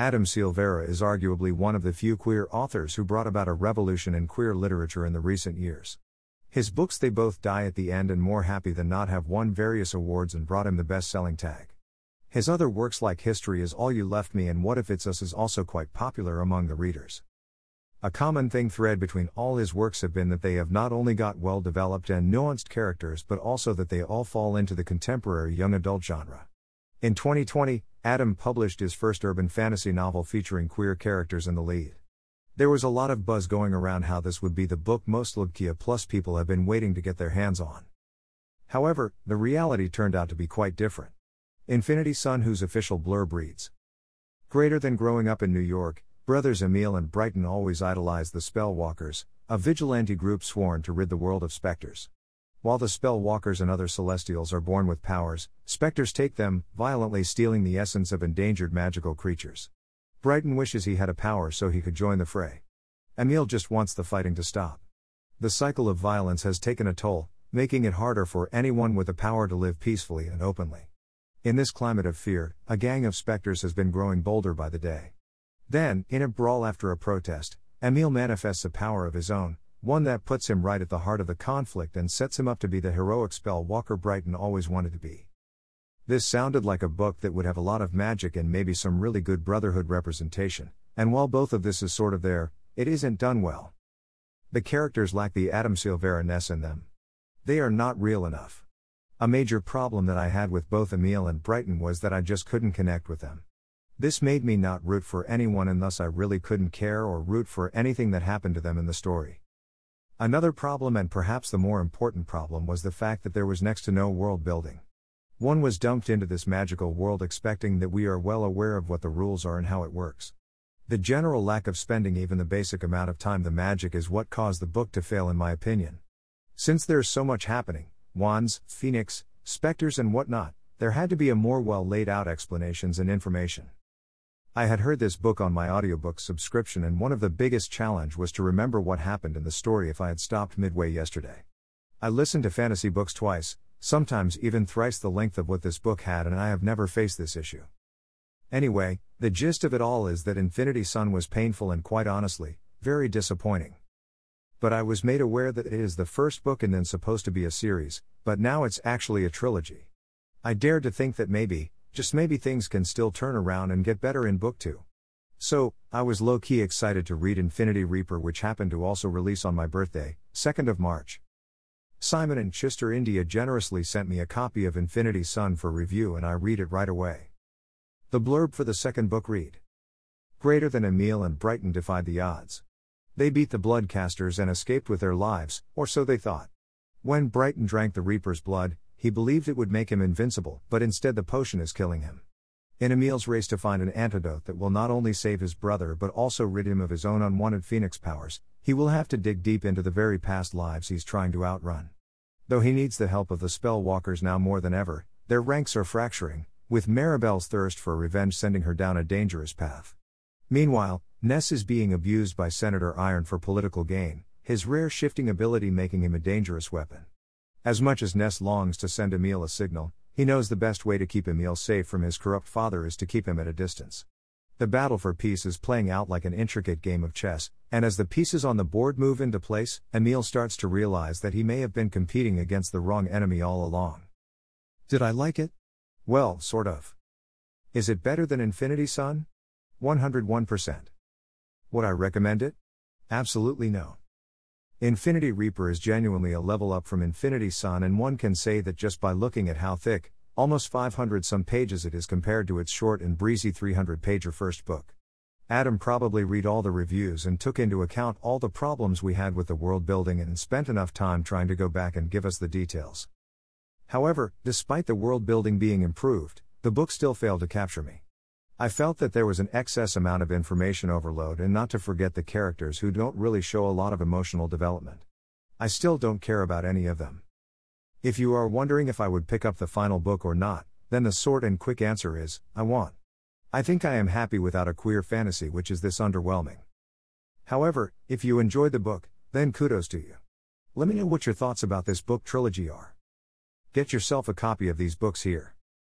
Adam Silvera is arguably one of the few queer authors who brought about a revolution in queer literature in the recent years. His books They Both Die at the End and More Happy Than Not have won various awards and brought him the best selling tag. His other works like History is All You Left Me and What If It's Us is also quite popular among the readers. A common thing thread between all his works have been that they have not only got well developed and nuanced characters but also that they all fall into the contemporary young adult genre. In 2020, Adam published his first urban fantasy novel featuring queer characters in the lead. There was a lot of buzz going around how this would be the book most LGBTQ plus people have been waiting to get their hands on. However, the reality turned out to be quite different. Infinity Son, whose official blurb reads Greater than growing up in New York, Brothers Emil and Brighton always idolized the Spellwalkers, a vigilante group sworn to rid the world of specters. While the Spellwalkers and other celestials are born with powers, specters take them, violently stealing the essence of endangered magical creatures. Brighton wishes he had a power so he could join the fray. Emil just wants the fighting to stop. The cycle of violence has taken a toll, making it harder for anyone with the power to live peacefully and openly. In this climate of fear, a gang of specters has been growing bolder by the day. Then, in a brawl after a protest, Emil manifests a power of his own, one that puts him right at the heart of the conflict and sets him up to be the heroic Spellwalker Brighton always wanted to be. This sounded like a book that would have a lot of magic and maybe some really good brotherhood representation, and while both of this is sort of there, it isn't done well. The characters lack the Adam Silvera ness in them. They are not real enough. A major problem that I had with both Emil and Brighton was that I just couldn't connect with them. This made me not root for anyone and thus I really couldn't care or root for anything that happened to them in the story. Another problem, and perhaps the more important problem, was the fact that there was next to no world building. One was dumped into this magical world expecting that we are well aware of what the rules are and how it works. The general lack of spending even the basic amount of time the magic is what caused the book to fail, in my opinion. Since there's so much happening wands, phoenix, specters, and whatnot there had to be a more well laid out explanations and information. I had heard this book on my audiobook subscription, and one of the biggest challenge was to remember what happened in the story if I had stopped midway yesterday. I listened to fantasy books twice, sometimes even thrice the length of what this book had, and I have never faced this issue. Anyway, the gist of it all is that Infinity Son was painful and quite honestly, very disappointing. But I was made aware that it is the first book and then supposed to be a series, but now it's actually a trilogy. I dared to think that maybe, just maybe things can still turn around and get better in book 2. So, I was low key excited to read Infinity Reaper, which happened to also release on my birthday, 2nd of March. Simon & Schuster, India generously sent me a copy of Infinity Son for review, and I read it right away. The blurb for the second book read Greater than Emil and Brighton defied the odds. They beat the Bloodcasters and escaped with their lives, or so they thought. When Brighton drank the Reaper's blood, he believed it would make him invincible, but instead the potion is killing him. In Emil's race to find an antidote that will not only save his brother but also rid him of his own unwanted phoenix powers, he will have to dig deep into the very past lives he's trying to outrun. Though he needs the help of the spellwalkers now more than ever, their ranks are fracturing, with Maribel's thirst for revenge sending her down a dangerous path. Meanwhile, Ness is being abused by Senator Iron for political gain, his rare shifting ability making him a dangerous weapon. As much as Ness longs to send Emil a signal, he knows the best way to keep Emil safe from his corrupt father is to keep him at a distance. The battle for peace is playing out like an intricate game of chess, and as the pieces on the board move into place, Emil starts to realize that he may have been competing against the wrong enemy all along. Did I like it? Well, sort of. Is it better than Infinity Son? 101%. Would I recommend it? Absolutely no. Infinity Reaper is genuinely a level up from Infinity Son, and one can say that just by looking at how thick, almost 500 some pages it is compared to its short and breezy 300 pager first book. Adam probably read all the reviews and took into account all the problems we had with the world building and spent enough time trying to go back and give us the details. However, despite the world building being improved, the book still failed to capture me. I felt that there was an excess amount of information overload and not to forget the characters who don't really show a lot of emotional development. I still don't care about any of them. If you are wondering if I would pick up the final book or not, then the short and quick answer is I want. I think I am happy without a queer fantasy which is this underwhelming. However, if you enjoyed the book, then kudos to you. Let me know what your thoughts about this book trilogy are. Get yourself a copy of these books here.